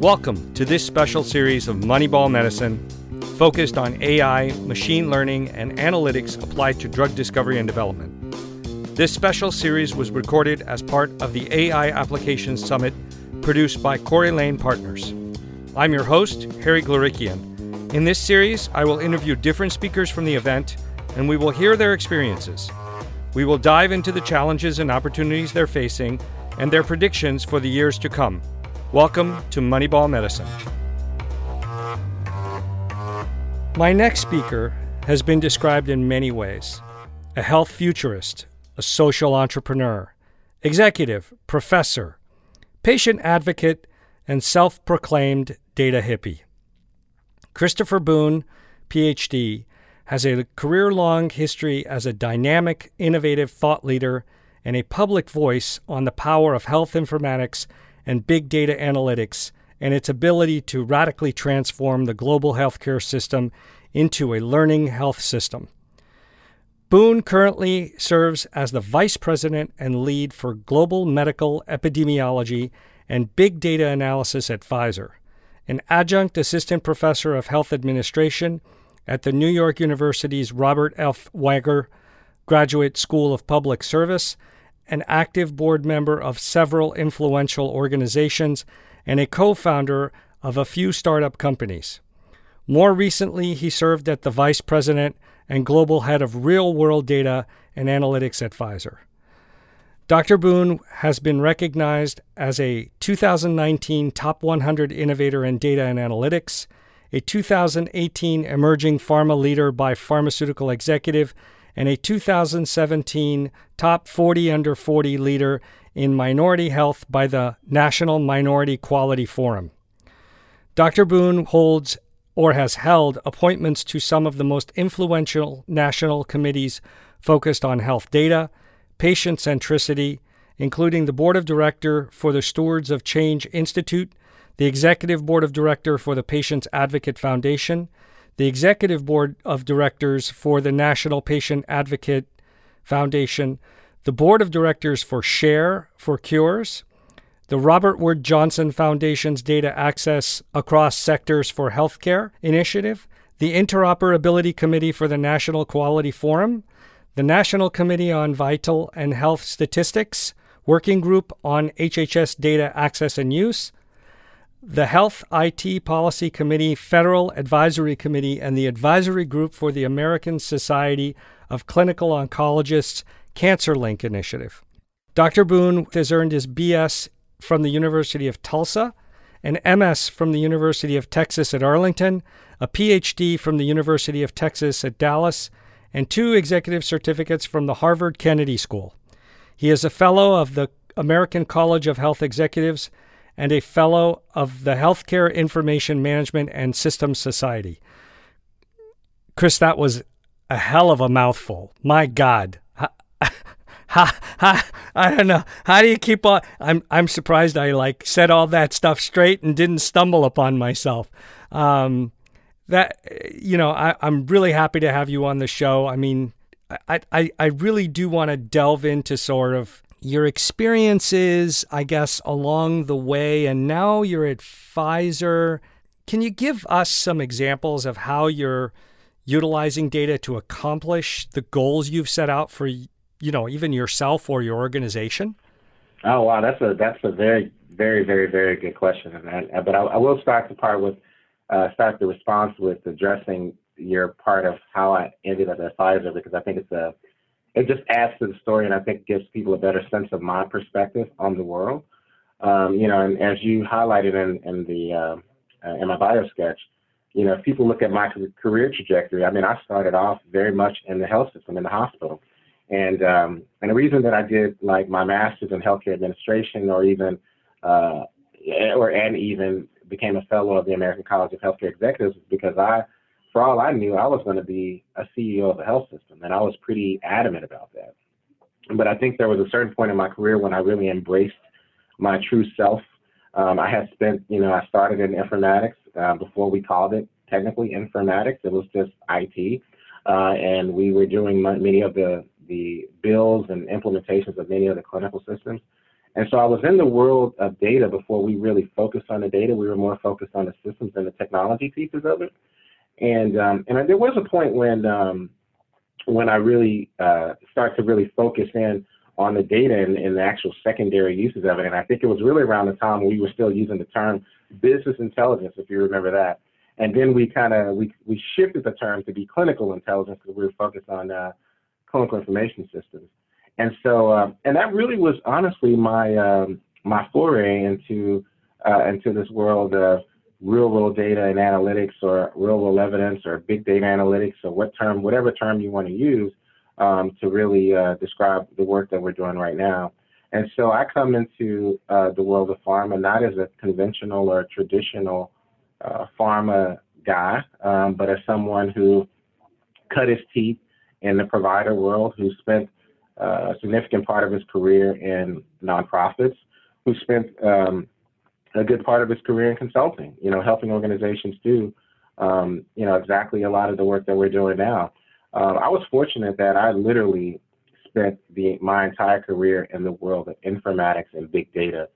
Welcome to this special series of Moneyball Medicine focused on AI, machine learning, and analytics applied to drug discovery and development. This special series was recorded as part of the AI Applications Summit produced by Corey Lane Partners. I'm your host, Harry Glorikian. In this series, I will interview different speakers from the event and we will hear their experiences. We will dive into the challenges and opportunities they're facing and their predictions for the years to come. Welcome to Moneyball Medicine. My next speaker has been described in many ways a health futurist, a social entrepreneur, executive, professor, patient advocate, and self proclaimed data hippie. Christopher Boone, PhD, has a career long history as a dynamic, innovative thought leader and a public voice on the power of health informatics and big data analytics and its ability to radically transform the global healthcare system into a learning health system. Boone currently serves as the Vice President and lead for Global Medical Epidemiology and Big Data Analysis at Pfizer, an adjunct assistant professor of health administration at the New York University's Robert F. Wagner Graduate School of Public Service an active board member of several influential organizations, and a co founder of a few startup companies. More recently, he served as the vice president and global head of real world data and analytics at Pfizer. Dr. Boone has been recognized as a 2019 Top 100 Innovator in Data and Analytics, a 2018 Emerging Pharma Leader by Pharmaceutical Executive, and a 2017 top 40 under 40 leader in minority health by the National Minority Quality Forum. Dr. Boone holds or has held appointments to some of the most influential national committees focused on health data, patient centricity, including the Board of Director for the Stewards of Change Institute, the Executive Board of Director for the Patients Advocate Foundation, the executive board of directors for the National Patient Advocate Foundation, the board of directors for Share for Cures, the Robert Wood Johnson Foundation's Data Access Across Sectors for Healthcare initiative, the Interoperability Committee for the National Quality Forum, the National Committee on Vital and Health Statistics, Working Group on HHS Data Access and Use, the Health IT Policy Committee, Federal Advisory Committee, and the Advisory Group for the American Society of Clinical Oncologists CancerLinQ Initiative. Dr. Boone has earned his BS from the University of Tulsa, an MS from the University of Texas at Arlington, a PhD from the University of Texas at Dallas, and two executive certificates from the Harvard Kennedy School. He is a fellow of the American College of Health Executives and a fellow of the Healthcare Information Management and Systems Society. Chris, that was a hell of a mouthful. My God. Ha, ha, I don't know. How do you keep on? I'm I'm surprised I like said all that stuff straight and didn't stumble upon myself. Um, that you know, I, I'm really happy to have you on the show. I mean, I I, I really do want to delve into sort of your experiences, I guess, along the way, and now you're at Pfizer. Can you give us some examples of how you're utilizing data to accomplish the goals you've set out for, you know, even yourself or your organization? Oh wow, that's a that's a very very very very good question, and but I, I will start the part with uh, start the response with addressing your part of how I ended up at Pfizer because I think it's a it just adds to the story, and I think gives people a better sense of my perspective on the world. Um, you know, and as you highlighted in, in the uh, uh, in my bio sketch, you know, if people look at my career trajectory, I mean, I started off very much in the health system, in the hospital, and um, and the reason that I did like my master's in healthcare administration, or even uh, or and even became a fellow of the American College of Healthcare Executives, is because I for all I knew, I was going to be a CEO of a health system, and I was pretty adamant about that. But I think there was a certain point in my career when I really embraced my true self. Um, I had spent, you know, I started in informatics uh, before we called it technically informatics. It was just IT, uh, and we were doing many of the the builds and implementations of many of the clinical systems. And so I was in the world of data before we really focused on the data. We were more focused on the systems and the technology pieces of it. And um, and there was a point when um, when I really uh, start to really focus in on the data and, and, the actual secondary uses of it. And I think it was really around the time we were still using the term business intelligence, if you remember that. And then we kind of we, we shifted the term to be clinical intelligence because we were focused on uh, clinical information systems. And so, uh, and that really was honestly my um, my foray into uh, into this world of real world data and analytics, or real world evidence, or big data analytics, or what term, whatever term you want to use um, to really uh, describe the work that we're doing right now. And so I come into uh, the world of pharma not as a conventional or traditional uh, pharma guy, um, but as someone who cut his teeth in the provider world, who spent uh, a significant part of his career in nonprofits, who spent um, a good part of his career in consulting, you know, helping organizations do, um, you know, exactly a lot of the work that we're doing now. Uh, I was fortunate that I literally spent the, my entire career in the world of informatics and big data.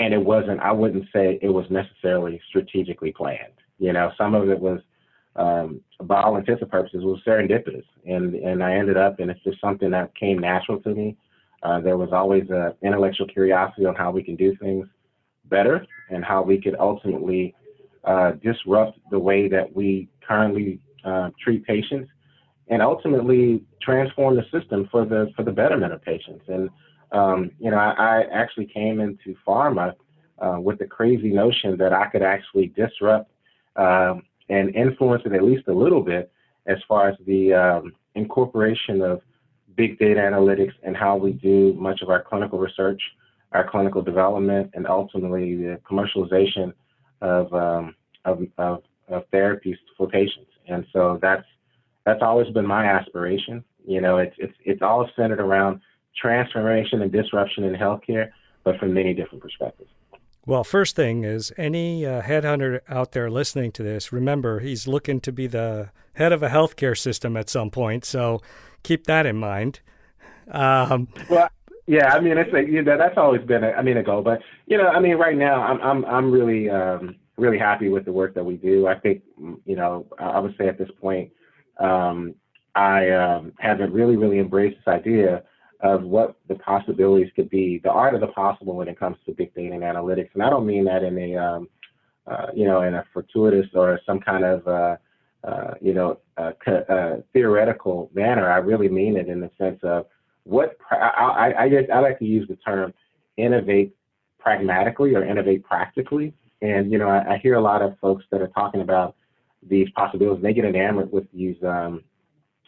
And it wasn't, I wouldn't say it was necessarily strategically planned. You know, some of it was um, by all intents and purposes, was serendipitous, and and I ended up, and it's just something that came natural to me. Uh, there was always an intellectual curiosity on how we can do things better and how we could ultimately uh, disrupt the way that we currently uh, treat patients, and ultimately transform the system for the for the betterment of patients. And um, you know, I, I, actually came into pharma uh, with the crazy notion that I could actually disrupt. Um, and influence it at least a little bit as far as the um, incorporation of big data analytics and how we do much of our clinical research, our clinical development, and ultimately the commercialization of, um, of, of, of, therapies for patients. And so that's that's always been my aspiration. You know, it's it's it's all centered around transformation and disruption in healthcare, but from many different perspectives. Well, first thing is any uh, headhunter out there listening to this, remember he's looking to be the head of a healthcare system at some point. So keep that in mind. Um, well, yeah, I mean, it's like, you know, that's always been, a, I mean, a goal. But you know, I mean, right now, I'm I'm I'm really um, really happy with the work that we do. I think, you know, I would say at this point, um, I um, haven't really really embraced this idea of what the possibilities could be, the art of the possible when it comes to big data and analytics. And I don't mean that in a, um, uh, you know, in a fortuitous or some kind of, uh, uh, you know, uh, theoretical manner. I really mean it in the sense of what I, I, I, like to use the term innovate pragmatically or innovate practically. And, you know, I, I hear a lot of folks that are talking about these possibilities. They get enamored with these um,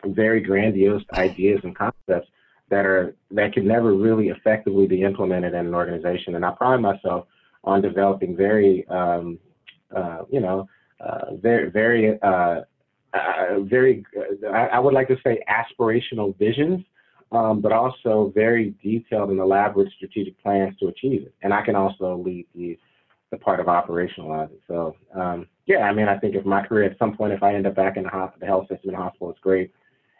very grandiose ideas and concepts that are that can never really effectively be implemented in an organization. And I pride myself on developing very, um, uh, you know, uh, very, very, uh, uh very. I, I, would like to say aspirational visions, um, but also very detailed and elaborate strategic plans to achieve it. And I can also lead the the part of operationalizing. So um, yeah, I mean, I think if my career at some point, if I end up back in the, hospital, the health system in the hospital, it's great.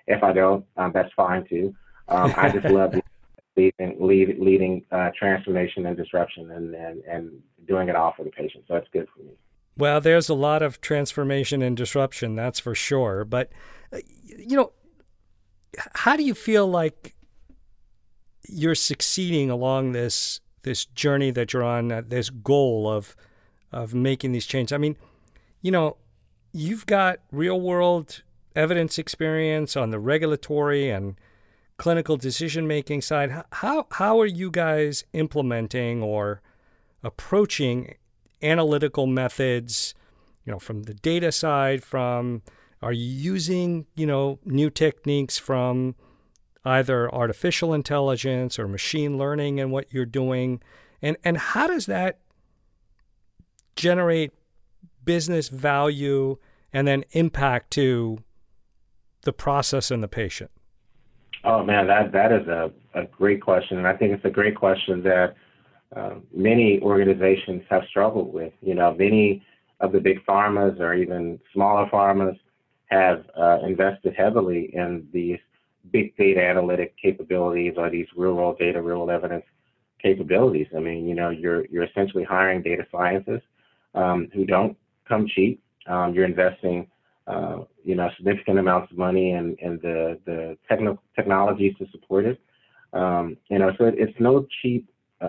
If I don't, um, that's fine too. Um, I just love leading, lead, leading uh, transformation and disruption and, and, and doing it all for the patient. So it's good for me. Well, there's a lot of transformation and disruption, that's for sure. But, uh, you know, how do you feel like you're succeeding along this this journey that you're on, uh, this goal of of making these changes? I mean, you know, you've got real world evidence experience on the regulatory and clinical decision making side, how how are you guys implementing or approaching analytical methods? You know, from the data side, from are you using you know new techniques from either artificial intelligence or machine learning in what you're doing, and and how does that generate business value and then impact to the process and the patient? Oh man, that that is a, a great question, and I think it's a great question that uh, many organizations have struggled with. You know, many of the big pharmas or even smaller pharmas have uh, invested heavily in these big data analytic capabilities or these real world data, real world evidence capabilities. I mean, you know, you're you're essentially hiring data scientists um, who don't come cheap. Um, you're investing, uh, you know, significant amounts of money in, in the the techno- technologies to support it. Um, you know, so it, it's no cheap uh,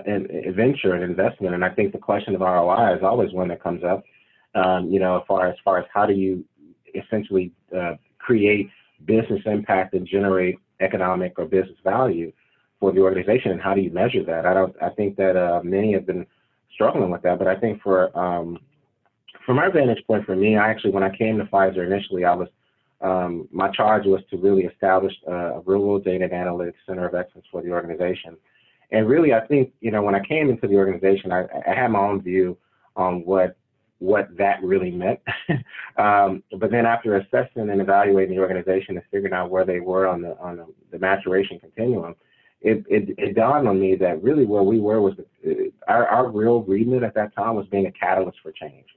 venture and investment. And I think the question of ROI is always one that comes up. Um, you know, as far as far as how do you essentially uh, create business impact and generate economic or business value for the organization, and how do you measure that? I don't. I think that uh, many have been struggling with that, but I think for um, from our vantage point, for me, I actually when I came to Pfizer initially, I was um, my charge was to really establish a real world data and analytics center of excellence for the organization. And really, I think you know when I came into the organization, I, I had my own view on what what that really meant. um, but then after assessing and evaluating the organization and figuring out where they were on the on the, the maturation continuum, it, it, it, dawned on me that really where we were was the, our, our real remit at that time was being a catalyst for change.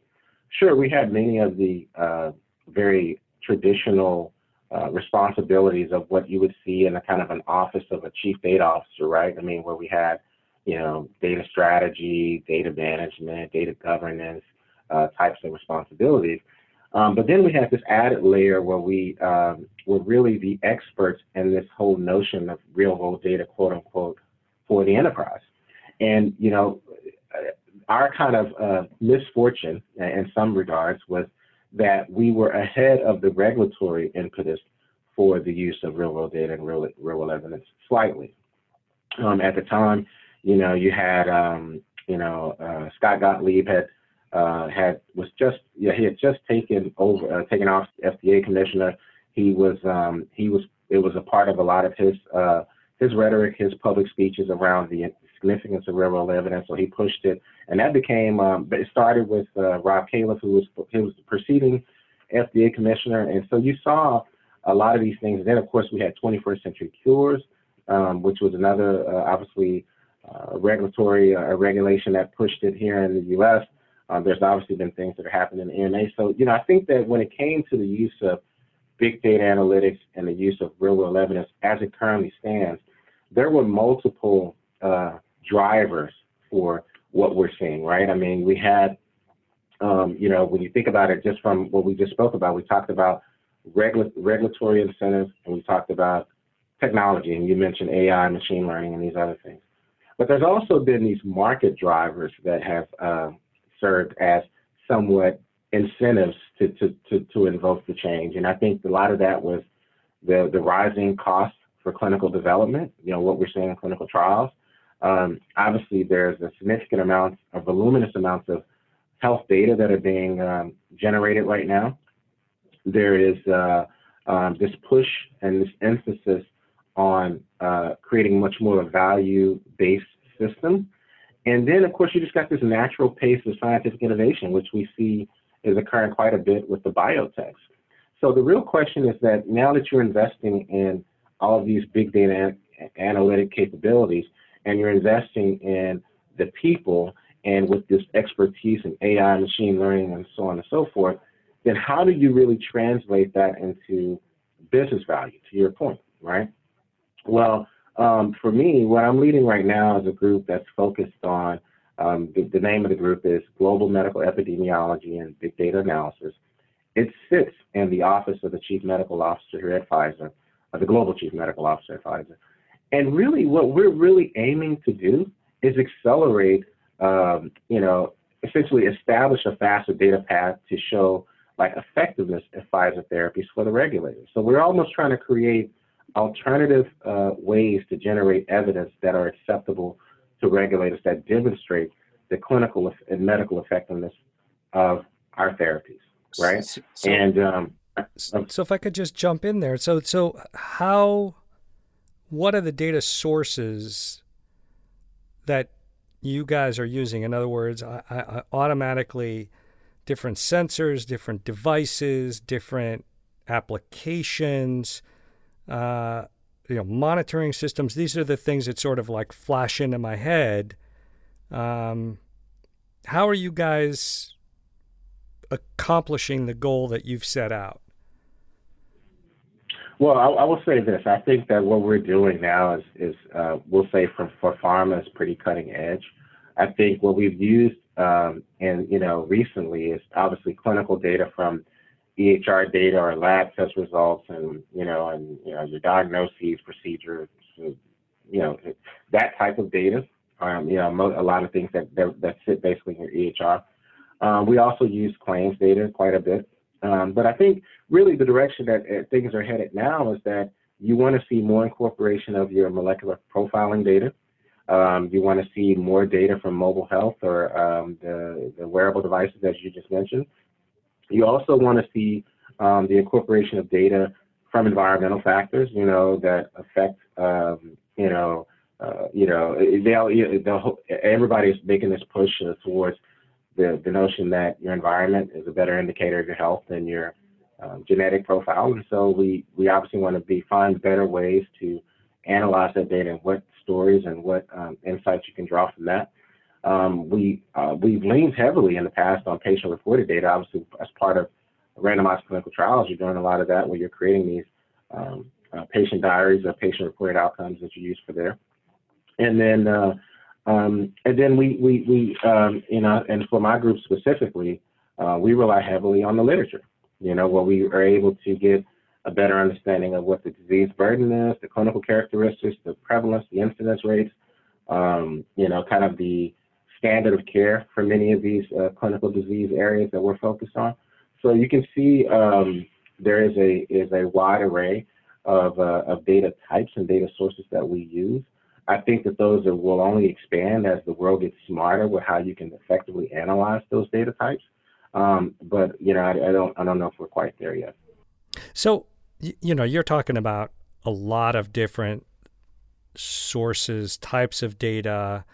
Sure, we had many of the uh, very traditional uh, responsibilities of what you would see in a kind of an office of a chief data officer, right? I mean, where we had, you know, data strategy, data management, data governance, uh, types of responsibilities. Um, but then we had this added layer where we um, were really the experts in this whole notion of real world data, quote unquote, for the enterprise. And, you know, our kind of uh, misfortune in some regards was that we were ahead of the regulatory impetus for the use of real world data and real, real world evidence slightly. Um, at the time, you know, you had, um, you know, uh, Scott Gottlieb had uh, had was just yeah he had just taken over uh, taken off FDA commissioner. He was um, he was it was a part of a lot of his uh, his rhetoric, his public speeches around the significance of real world evidence. So he pushed it, and that became um, it started with uh, Rob Califf, who was he was the preceding FDA commissioner, and so you saw a lot of these things. And then of course we had 21st Century Cures, um, which was another uh, obviously uh, regulatory uh, regulation that pushed it here in the U.S. Um, there's obviously been things that are happening in the EMA. So, you know, I think that when it came to the use of big data analytics and the use of real world evidence as it currently stands, there were multiple uh, drivers for what we're seeing, right? I mean, we had, um, you know, when you think about it, just from what we just spoke about, we talked about regula- regulatory incentives and we talked about technology, and you mentioned AI, machine learning, and these other things. But there's also been these market drivers that have uh, served as somewhat incentives to, to, to, to invoke the change. And I think a lot of that was the, the rising cost for clinical development, you know, what we're seeing in clinical trials. Um, obviously, there's a significant amount of voluminous amounts of health data that are being um, generated right now. There is uh, um, this push and this emphasis on uh, creating much more of a value-based system and then, of course, you just got this natural pace of scientific innovation, which we see is occurring quite a bit with the biotechs. So the real question is that now that you're investing in all of these big data analytic capabilities, and you're investing in the people and with this expertise in AI, machine learning, and so on and so forth, then how do you really translate that into business value, to your point, right? Well, um, for me, what I'm leading right now is a group that's focused on um, the, the, name of the group is Global Medical Epidemiology and Big Data Analysis. It sits in the office of the Chief Medical Officer here at Pfizer, uh, the Global Chief Medical Officer at Pfizer. And really, what we're really aiming to do is accelerate, um, you know, essentially establish a faster data path to show like effectiveness of Pfizer therapies for the regulators. So we're almost trying to create alternative uh, ways to generate evidence that are acceptable to regulators that demonstrate the clinical and medical effectiveness of our therapies, right? So, and um, so, so if I could just jump in there, so so how, what are the data sources that you guys are using? In other words, I, I automatically different sensors, different devices, different applications uh, you know, monitoring systems. These are the things that sort of like flash into my head. Um, how are you guys accomplishing the goal that you've set out? Well, I, I, will say this. I think that what we're doing now is, is uh, we'll say for, for pharma is pretty cutting edge. I think what we've used um, and you know recently is obviously clinical data from EHR data or lab test results, and you know, and you know your diagnoses, procedures, you know, that type of data. Um, you know, a lot of things that that, that sit basically in your EHR. Um, we also use claims data quite a bit. Um, but I think really the direction that uh, things are headed now is that you want to see more incorporation of your molecular profiling data. Um, you want to see more data from mobile health or um, the, the, wearable devices, as you just mentioned. You also want to see um, the incorporation of data from environmental factors, you know, that affect, um, you know, uh, you know, they'll, everybody's making this push uh, towards the, the notion that your environment is a better indicator of your health than your um, genetic profile. And so we, we obviously want to be find better ways to analyze that data and what stories and what um, insights you can draw from that. Um, we, uh, we've leaned heavily in the past on patient reported data, obviously as part of randomized clinical trials, you're doing a lot of that where you're creating these um, uh, patient diaries of patient reported outcomes that you use for there. And then uh, um, and then we, we, we um, you know, and for my group specifically, uh, we rely heavily on the literature, you know, where we are able to get a better understanding of what the disease burden is, the clinical characteristics, the prevalence, the incidence rates, um, you know, kind of the standard of care for many of these uh, clinical disease areas that we're focused on. So you can see um, there is a is a wide array of, uh, of data types and data sources that we use. I think that those are, will only expand as the world gets smarter with how you can effectively analyze those data types. Um, but you know, I, I, don't I don't know if we're quite there yet. So you know, you're talking about a lot of different sources, types of data,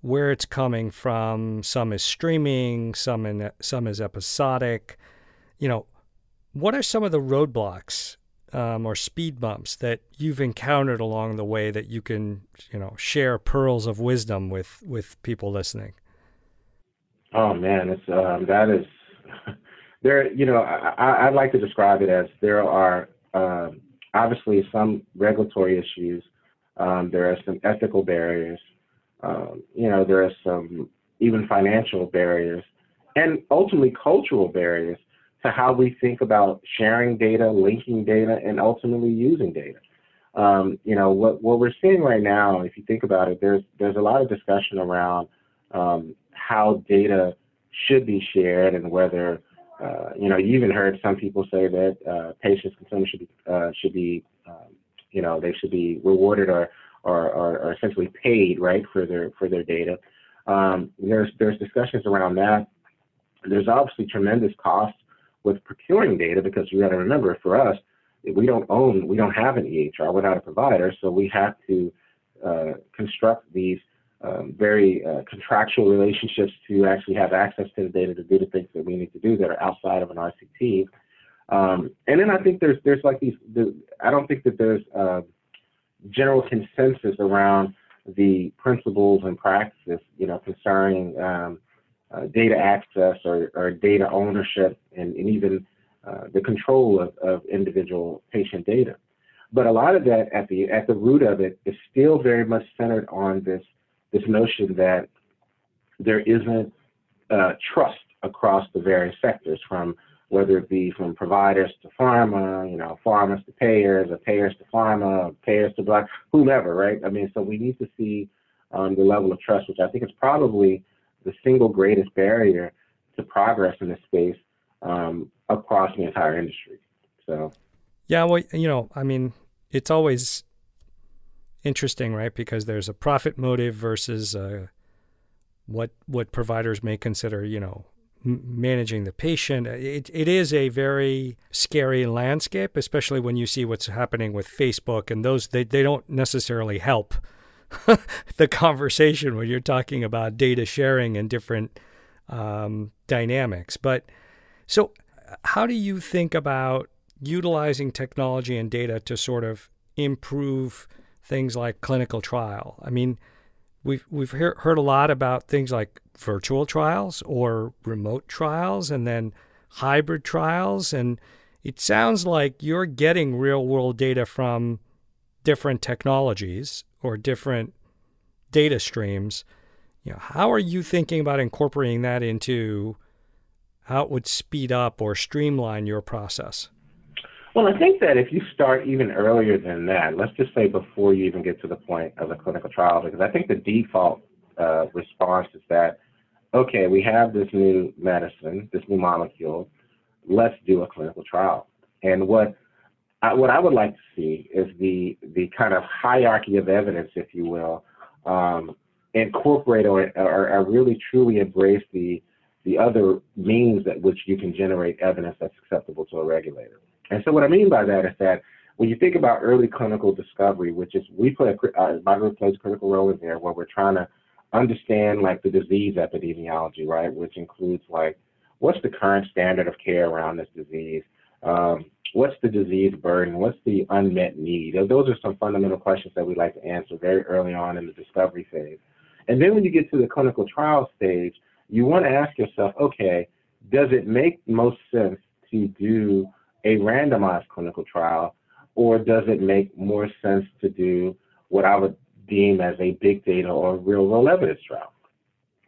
where it's coming from. Some is streaming, some in some is episodic. You know, what are some of the roadblocks um, or speed bumps that you've encountered along the way that you can, you know, share pearls of wisdom with with people listening? Oh man, it's um, that is there. You know, I, I'd like to describe it as there are um, obviously some regulatory issues. Um, there are some ethical barriers. Um, you know, there are some even financial barriers, and ultimately cultural barriers to how we think about sharing data, linking data, and ultimately using data. Um, you know, what, what we're seeing right now, if you think about it, there's, there's a lot of discussion around um, how data should be shared and whether, uh, you know, you even heard some people say that uh, patients, consumers should be, uh, should be um, you know, they should be rewarded or, or, or, or, essentially paid, right, for their, for their data. Um, there's, there's discussions around that. There's obviously tremendous costs with procuring data because you got to remember for us, we don't own, we don't have an EHR without a provider, so we have to uh, construct these um, very uh, contractual relationships to actually have access to the data to do the things that we need to do that are outside of an RCT. Um, and then I think there's there's like these. The, I don't think that there's uh, general consensus around the principles and practices, you know, concerning um, uh, data access or, or, data ownership and, and even uh, the control of, of, individual patient data. But a lot of that at the at the root of it is still very much centered on this this notion that there isn't uh, trust across the various sectors, from whether it be from providers to pharma, you know, pharmas to payers, or payers to pharma, payers to black, whomever, right? I mean, so we need to see um, the level of trust, which I think is probably the single greatest barrier to progress in this space um, across the entire industry. So, yeah, well, you know, I mean, it's always interesting, right? Because there's a profit motive versus uh, what what providers may consider, you know, managing the patient. It it is a very scary landscape, especially when you see what's happening with Facebook and those. They they don't necessarily help the conversation when you're talking about data sharing and different um, dynamics. But so, how do you think about utilizing technology and data to sort of improve things like clinical trial? I mean, we've we've hear, heard a lot about things like virtual trials or remote trials, and then hybrid trials, and it sounds like you're getting real world data from different technologies or different data streams. You know, how are you thinking about incorporating that into how it would speed up or streamline your process? Well, I think that if you start even earlier than that, let's just say before you even get to the point of a clinical trial, because I think the default uh, response is that, okay, we have this new medicine, this new molecule, let's do a clinical trial. And what I, what I would like to see is the the kind of hierarchy of evidence, if you will, um, incorporate or, or, or really truly embrace the the other means at which you can generate evidence that's acceptable to a regulator. And so what I mean by that is that when you think about early clinical discovery, which is we play a uh, my group plays a critical role in there, where we're trying to understand like the disease epidemiology, right, which includes like what's the current standard of care around this disease, um, what's the disease burden, what's the unmet need. Those are some fundamental questions that we like to answer very early on in the discovery phase. And then when you get to the clinical trial stage, you want to ask yourself, okay, does it make most sense to do a randomized clinical trial, or does it make more sense to do what I would deem as a big data or real world evidence trial?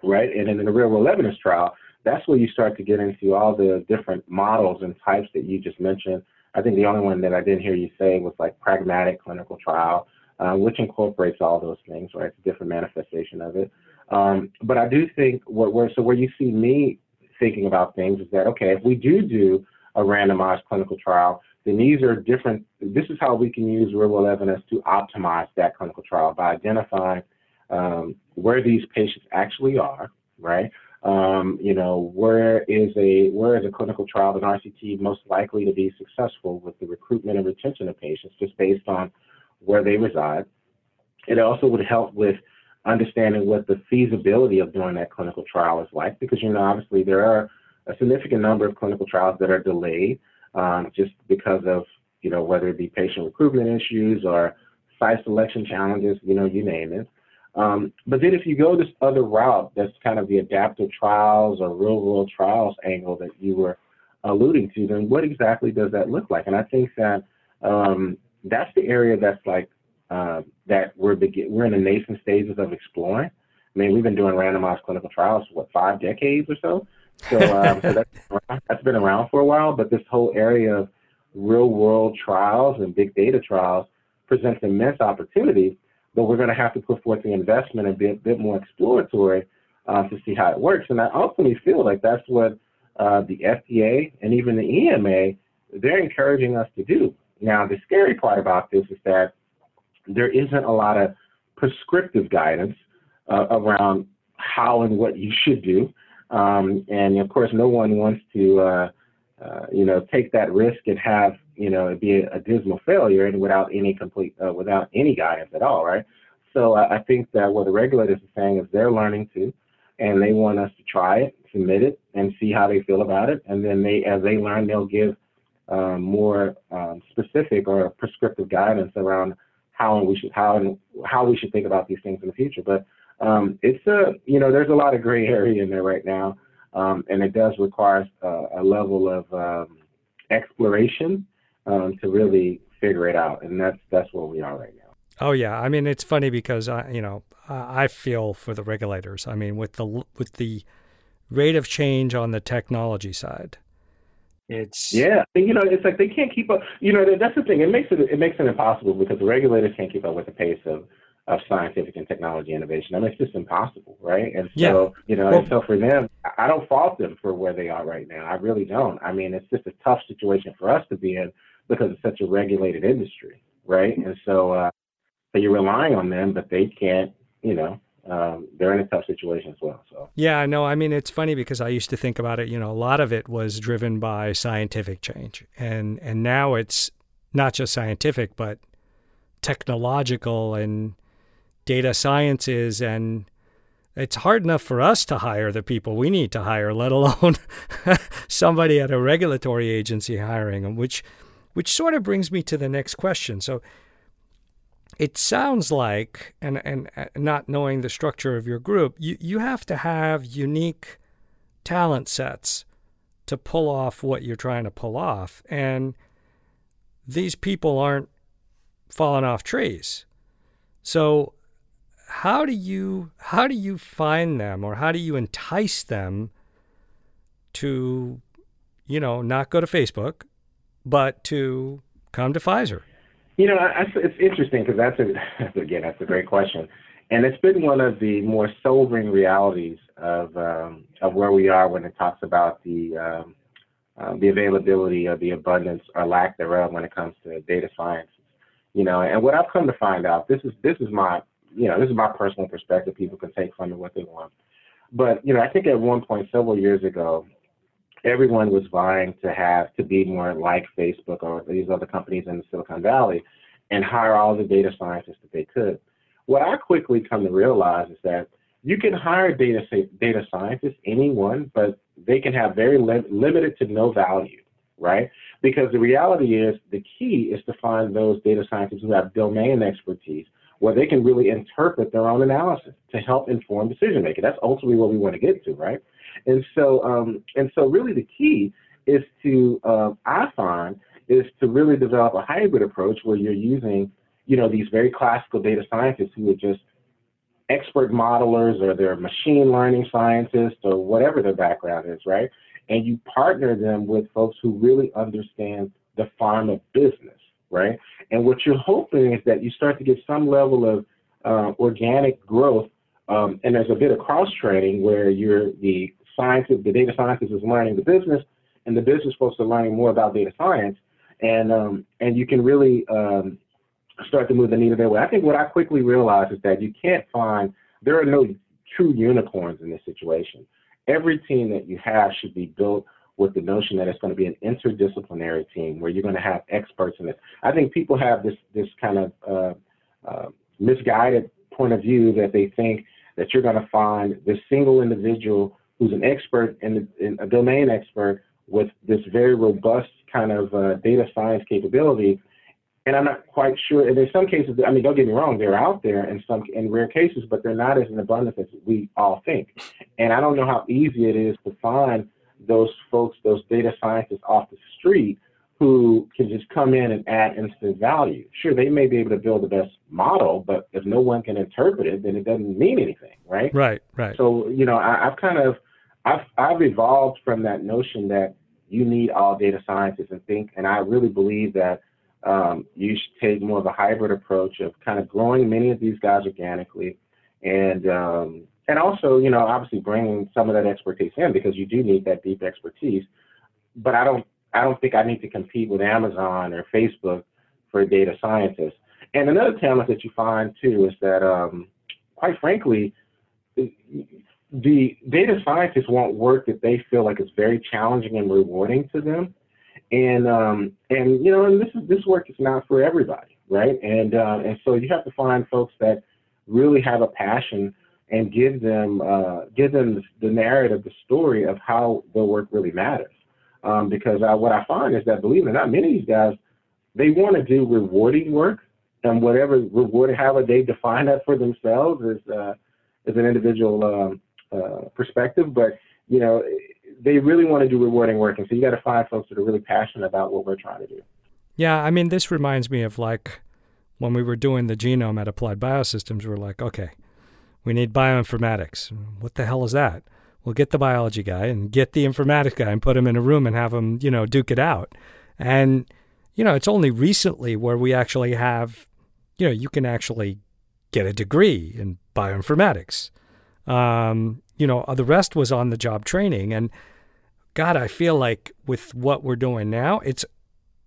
Right? And in the real world evidence trial, that's where you start to get into all the different models and types that you just mentioned. I think the only one that I didn't hear you say was like pragmatic clinical trial, uh, which incorporates all those things, right? It's a different manifestation of it. Um, but I do think what where so where you see me thinking about things is that okay, if we do do a randomized clinical trial, then these are different. This is how we can use real world evidence to optimize that clinical trial by identifying um, where these patients actually are, right? Um, you know, where is a where is a clinical trial an RCT most likely to be successful with the recruitment and retention of patients, just based on where they reside. It also would help with understanding what the feasibility of doing that clinical trial is like, because you know, obviously there are a significant number of clinical trials that are delayed um, just because of, you know, whether it be patient recruitment issues or site selection challenges, you know, you name it. Um, but then if you go this other route, that's kind of the adaptive trials or real world trials angle that you were alluding to, then what exactly does that look like? And I think that um, that's the area that's like uh, that we're begin- we're in the nascent stages of exploring. I mean, we've been doing randomized clinical trials for what five decades or so. So, um, so that's, that's been around for a while, but this whole area of real world trials and big data trials presents immense opportunity, but we're going to have to put forth the investment and be a bit more exploratory uh, to see how it works. And I ultimately feel like that's what uh, the FDA and even the EMA, they're encouraging us to do. Now, the scary part about this is that there isn't a lot of prescriptive guidance uh, around how and what you should do. Um, and of course, no one wants to, uh, uh, you know, take that risk and have, you know, it be a, a dismal failure and without any complete, uh, without any guidance at all, right? So I think that what the regulators are saying is they're learning too, and they want us to try it, submit it, and see how they feel about it. And then they, as they learn, they'll give um, more um, specific or prescriptive guidance around how we should how and how we should think about these things in the future. But um, it's a you know there's a lot of gray area in there right now, um, and it does require a, a level of um, exploration um, to really figure it out, and that's that's where we are right now. Oh yeah, I mean it's funny because I you know I feel for the regulators. I mean with the with the rate of change on the technology side. It's yeah, you know, it's like they can't keep up. You know, that's the thing. It makes it it makes it impossible because the regulators can't keep up with the pace of of scientific and technology innovation. I mean, it's just impossible, right? And so, yeah. you know, well, and so for them, I don't fault them for where they are right now. I really don't. I mean, it's just a tough situation for us to be in because it's such a regulated industry, right? And so, uh, so you're relying on them, but they can't, you know, um, they're in a tough situation as well. So yeah, I know. I mean, it's funny because I used to think about it. You know, a lot of it was driven by scientific change, and and now it's not just scientific, but technological and data sciences and it's hard enough for us to hire the people we need to hire, let alone somebody at a regulatory agency hiring them, which which sort of brings me to the next question. So it sounds like, and, and uh, not knowing the structure of your group, you, you have to have unique talent sets to pull off what you're trying to pull off. And these people aren't falling off trees. So how do you how do you find them or how do you entice them to you know not go to Facebook but to come to Pfizer? You know, it's interesting because that's a again that's a great question, and it's been one of the more sobering realities of um, of where we are when it talks about the um, uh, the availability or the abundance or lack thereof when it comes to data science. You know, and what I've come to find out this is this is my you know this is my personal perspective. People can take from it what they want, but you know I think at one point several years ago, everyone was vying to have to be more like Facebook or these other companies in Silicon Valley and hire all the data scientists that they could. What I quickly come to realize is that you can hire data data scientists, anyone, but they can have very li- limited to no value, right? Because the reality is the key is to find those data scientists who have domain expertise where they can really interpret their own analysis to help inform decision making. That's ultimately what we want to get to, right? And so, um, and so, really, the key is to uh, I find is to really develop a hybrid approach where you're using, you know, these very classical data scientists who are just expert modelers or they're machine learning scientists or whatever their background is, right? And you partner them with folks who really understand the pharma business, right? And what you're hoping is that you start to get some level of uh, organic growth, um, and there's a bit of cross training where you're the scientist, the data scientist is learning the business, and the business folks are learning more about data science, and um, and you can really um, start to move the needle that way. I think what I quickly realized is that you can't find there are no true unicorns in this situation. Every team that you have should be built with the notion that it's going to be an interdisciplinary team where you're going to have experts in this. I think people have this this kind of uh, uh, misguided point of view that they think that you're going to find this single individual who's an expert in, the, in a domain expert with this very robust kind of uh, data science capability. And I'm not quite sure. And in some cases, I mean, don't get me wrong, they're out there in some in rare cases, but they're not as in abundance as we all think. And I don't know how easy it is to find those folks, those data scientists off the street who can just come in and add instant value. Sure, they may be able to build the best model, but if no one can interpret it, then it doesn't mean anything, right? Right, right. So, you know, I, I've kind of, I've, I've evolved from that notion that you need all data scientists and think, and I really believe that um, you should take more of a hybrid approach of kind of growing many of these guys organically and um, and also, you know, obviously bringing some of that expertise in because you do need that deep expertise. But I don't, I don't think I need to compete with Amazon or Facebook for data scientists. And another talent that you find too is that, um, quite frankly, the data scientists want work that they feel like is very challenging and rewarding to them. And um, and you know, and this is this work is not for everybody, right? And uh, and so you have to find folks that really have a passion and give them uh, give them the narrative, the story of how their work really matters. Um, because I, what I find is that, believe it or not, many of these guys they want to do rewarding work, and whatever rewarding, however they define that for themselves is uh, is an individual um, uh, perspective. But you know, they really want to do rewarding work, and so you got to find folks that are really passionate about what we're trying to do. Yeah, I mean, this reminds me of like when we were doing the genome at Applied Biosystems. We're like, okay, we need bioinformatics. What the hell is that? We'll get the biology guy and get the informatics guy and put him in a room and have him, you know, duke it out. And, you know, it's only recently where we actually have, you know, you can actually get a degree in bioinformatics. Um, you know, the rest was on the job training. And God, I feel like with what we're doing now, it's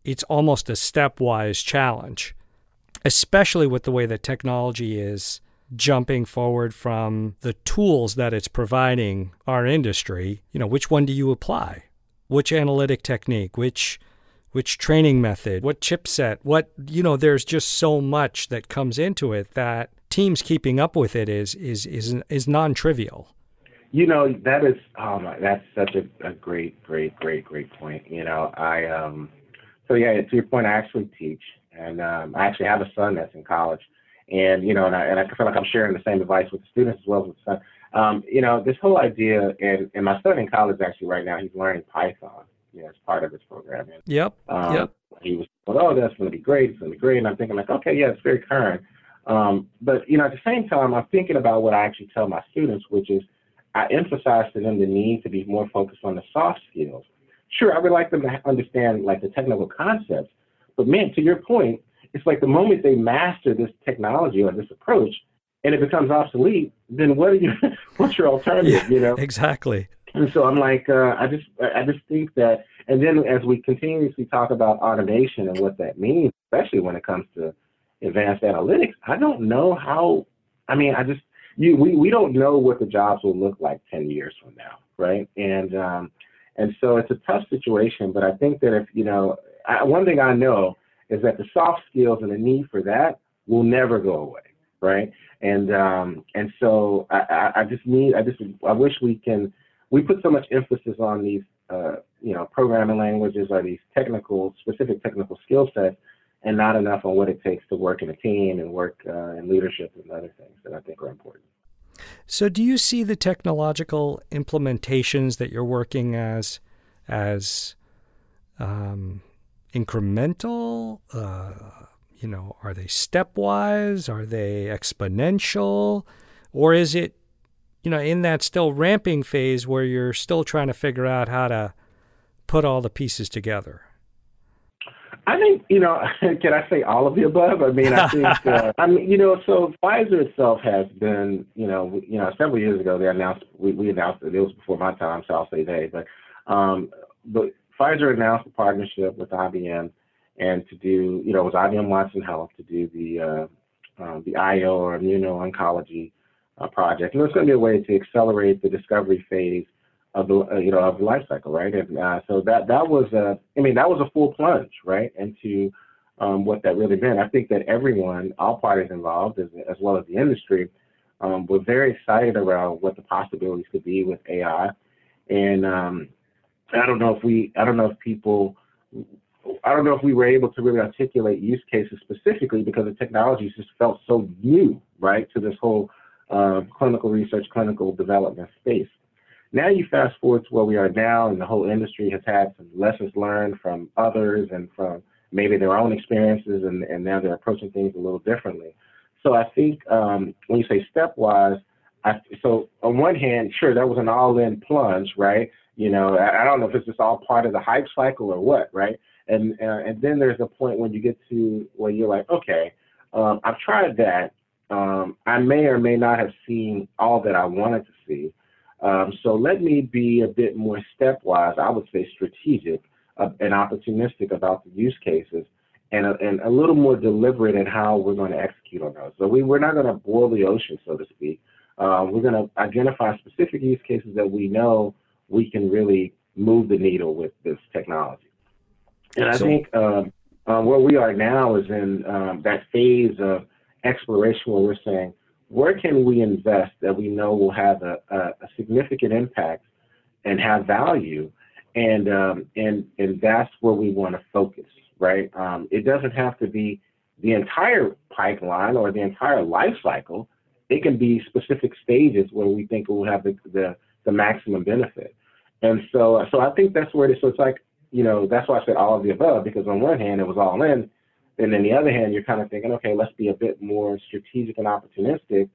it's almost a stepwise challenge, especially with the way that technology is jumping forward from the tools that it's providing our industry, you know, which one do you apply? Which analytic technique? Which which training method? What chipset? What you know, there's just so much that comes into it that teams keeping up with it is is is is non-trivial. You know, that is my, that's such a, a great, great, great, great point. You know, I um so yeah, to your point, I actually teach and um, I actually have a son that's in college and you know, and I, and I feel like I'm sharing the same advice with the students as well as with the son. Um, you know, this whole idea, and, and my son in college actually right now, he's learning Python, you know, as part of his program. And, yep. Um, yep. He was, well, oh, that's going to be great. It's going to be great. And I'm thinking like, okay, yeah, it's very current. Um, but, you know, at the same time, I'm thinking about what I actually tell my students, which is I emphasize to them the need to be more focused on the soft skills. Sure, I would like them to understand like the technical concepts, but man, to your point, it's like the moment they master this technology or this approach, and it becomes obsolete, then what are you? what's your alternative? Yeah, you know exactly. And so I'm like, uh, I just, I just think that, and then as we continuously talk about automation and what that means, especially when it comes to advanced analytics, I don't know how. I mean, I just, you, we, we don't know what the jobs will look like 10 years from now, right? And, um, and so it's a tough situation, but I think that if, you know, I, one thing I know is that the soft skills and the need for that will never go away, right? And um, and so I, I, just need, I just, I wish we can, we put so much emphasis on these, uh, you know, programming languages or these technical, specific technical skill sets, and not enough on what it takes to work in a team and work uh, in leadership and other things that I think are important. So, do you see the technological implementations that you're working as as um, incremental? Uh, you know, are they stepwise? Are they exponential? Or is it, you know, in that still ramping phase where you're still trying to figure out how to put all the pieces together? I think you know. Can I say all of the above? I mean, I think uh, I mean you know. So Pfizer itself has been you know you know several years ago they announced we, we announced it. It was before my time, so I'll say they. But um, but Pfizer announced a partnership with IBM and to do you know it was IBM Watson Health to do the uh, uh, the IO or immuno-oncology uh, project, and it's going to be a way to accelerate the discovery phase of the uh, you know of the life cycle, right? And uh, so that that was a, I mean that was a full plunge, right, into um, what that really meant. I think that everyone, all parties involved, as, as well as the industry, um, were very excited around what the possibilities could be with AI. And um, I don't know if we, I don't know if people, I don't know if we were able to really articulate use cases specifically because the technology just felt so new, right, to this whole uh, clinical research, clinical development space. Now you fast forward to where we are now, and the whole industry has had some lessons learned from others and from maybe their own experiences, and, and now they're approaching things a little differently. So I think um, when you say stepwise, I, so on one hand, sure, that was an all-in plunge, right? You know, I, I don't know if it's just all part of the hype cycle or what, right? And uh, and then there's a point when you get to where you're like, okay, um, I've tried that. Um, I may or may not have seen all that I wanted to see. Um, so let me be a bit more stepwise, I would say strategic uh, and opportunistic about the use cases and a, and a little more deliberate in how we're going to execute on those. So we, we're not going to boil the ocean, so to speak. Uh, we're going to identify specific use cases that we know we can really move the needle with this technology. And I so, think um, uh, where we are now is in um, that phase of exploration where we're saying, where can we invest that we know will have a, a, a significant impact and have value? And, um, and, and that's where we want to focus, right? Um, it doesn't have to be the entire pipeline or the entire life cycle. It can be specific stages where we think we will have the, the, the maximum benefit. And so, so I think that's where it is. So it's like, you know, that's why I said all of the above, because on one hand, it was all in, and then the other hand, you're kind of thinking, okay, let's be a bit more strategic and opportunistic.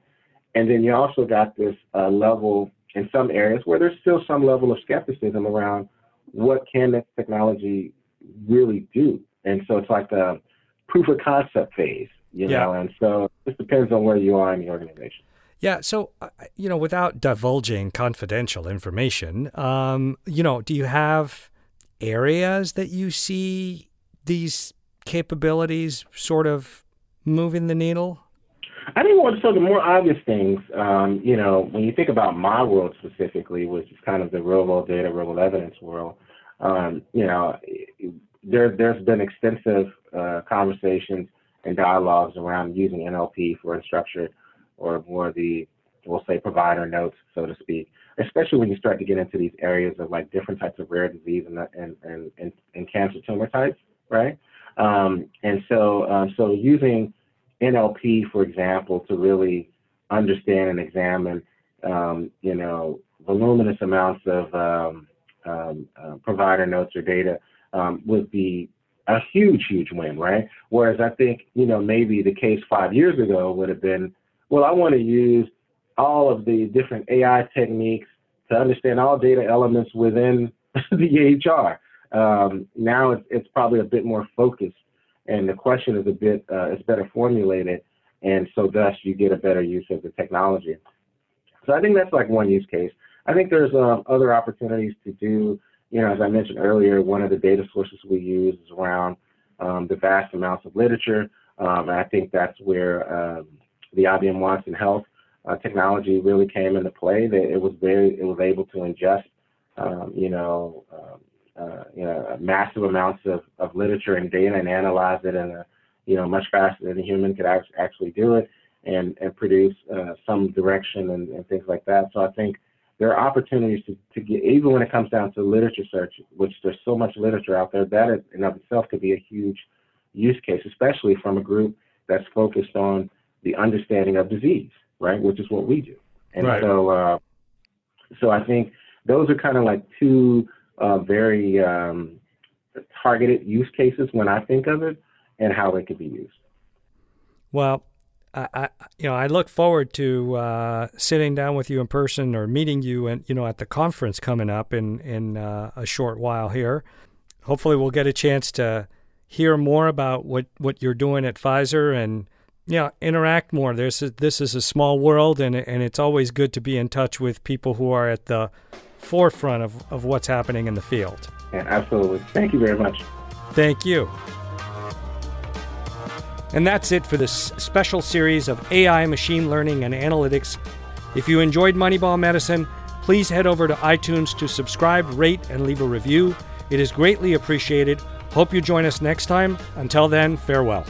And then you also got this uh, level in some areas where there's still some level of skepticism around what can this technology really do. And so it's like a proof of concept phase, you yeah. know. And so it depends on where you are in the organization. Yeah. So, uh, you know, without divulging confidential information, um, you know, do you have areas that you see these capabilities sort of moving the needle? I think one of the more obvious things, um, you know, when you think about my world specifically, which is kind of the real world data, real world evidence world, um, you know, there, there's been extensive uh, conversations and dialogues around using NLP for unstructured or more the, we'll say, provider notes, so to speak, especially when you start to get into these areas of like different types of rare disease and, and, and, and, and cancer tumor types, right? Um, and so, um, so using NLP, for example, to really understand and examine um, you know, voluminous amounts of um, um, uh, provider notes or data um, would be a huge, huge win, right? Whereas I think, you know, maybe the case five years ago would have been, well, I want to use all of the different AI techniques to understand all data elements within the EHR. Um, now it's, it's probably a bit more focused, and the question is a bit uh, it's better formulated, and so thus you get a better use of the technology. So I think that's like one use case. I think there's uh, other opportunities to do. You know, as I mentioned earlier, one of the data sources we use is around um, the vast amounts of literature, um, and I think that's where um, the IBM Watson Health uh, technology really came into play. That it was very, it was able to ingest, um, you know, um, uh, you know, massive amounts of, of literature and data and analyze it in a, you know, much faster than a human could actually do it and, and produce uh, some direction and, and things like that. So I think there are opportunities to, to get, even when it comes down to literature search, which there's so much literature out there, that in of itself could be a huge use case, especially from a group that's focused on the understanding of disease, right? Which is what we do. And right. so, uh, so I think those are kind of like two uh, very um, targeted use cases when I think of it and how it could be used. Well, I, I you know I look forward to uh, sitting down with you in person or meeting you and you know at the conference coming up in in uh, a short while here. Hopefully, we'll get a chance to hear more about what, what you're doing at Pfizer and yeah, interact more. There's this is a small world, and and it's always good to be in touch with people who are at the forefront of, of what's happening in the field. Yeah, absolutely. Thank you very much. Thank you. And that's it for this special series of AI, machine learning, and analytics. If you enjoyed Moneyball Medicine, please head over to iTunes to subscribe, rate, and leave a review. It is greatly appreciated. Hope you join us next time. Until then, farewell.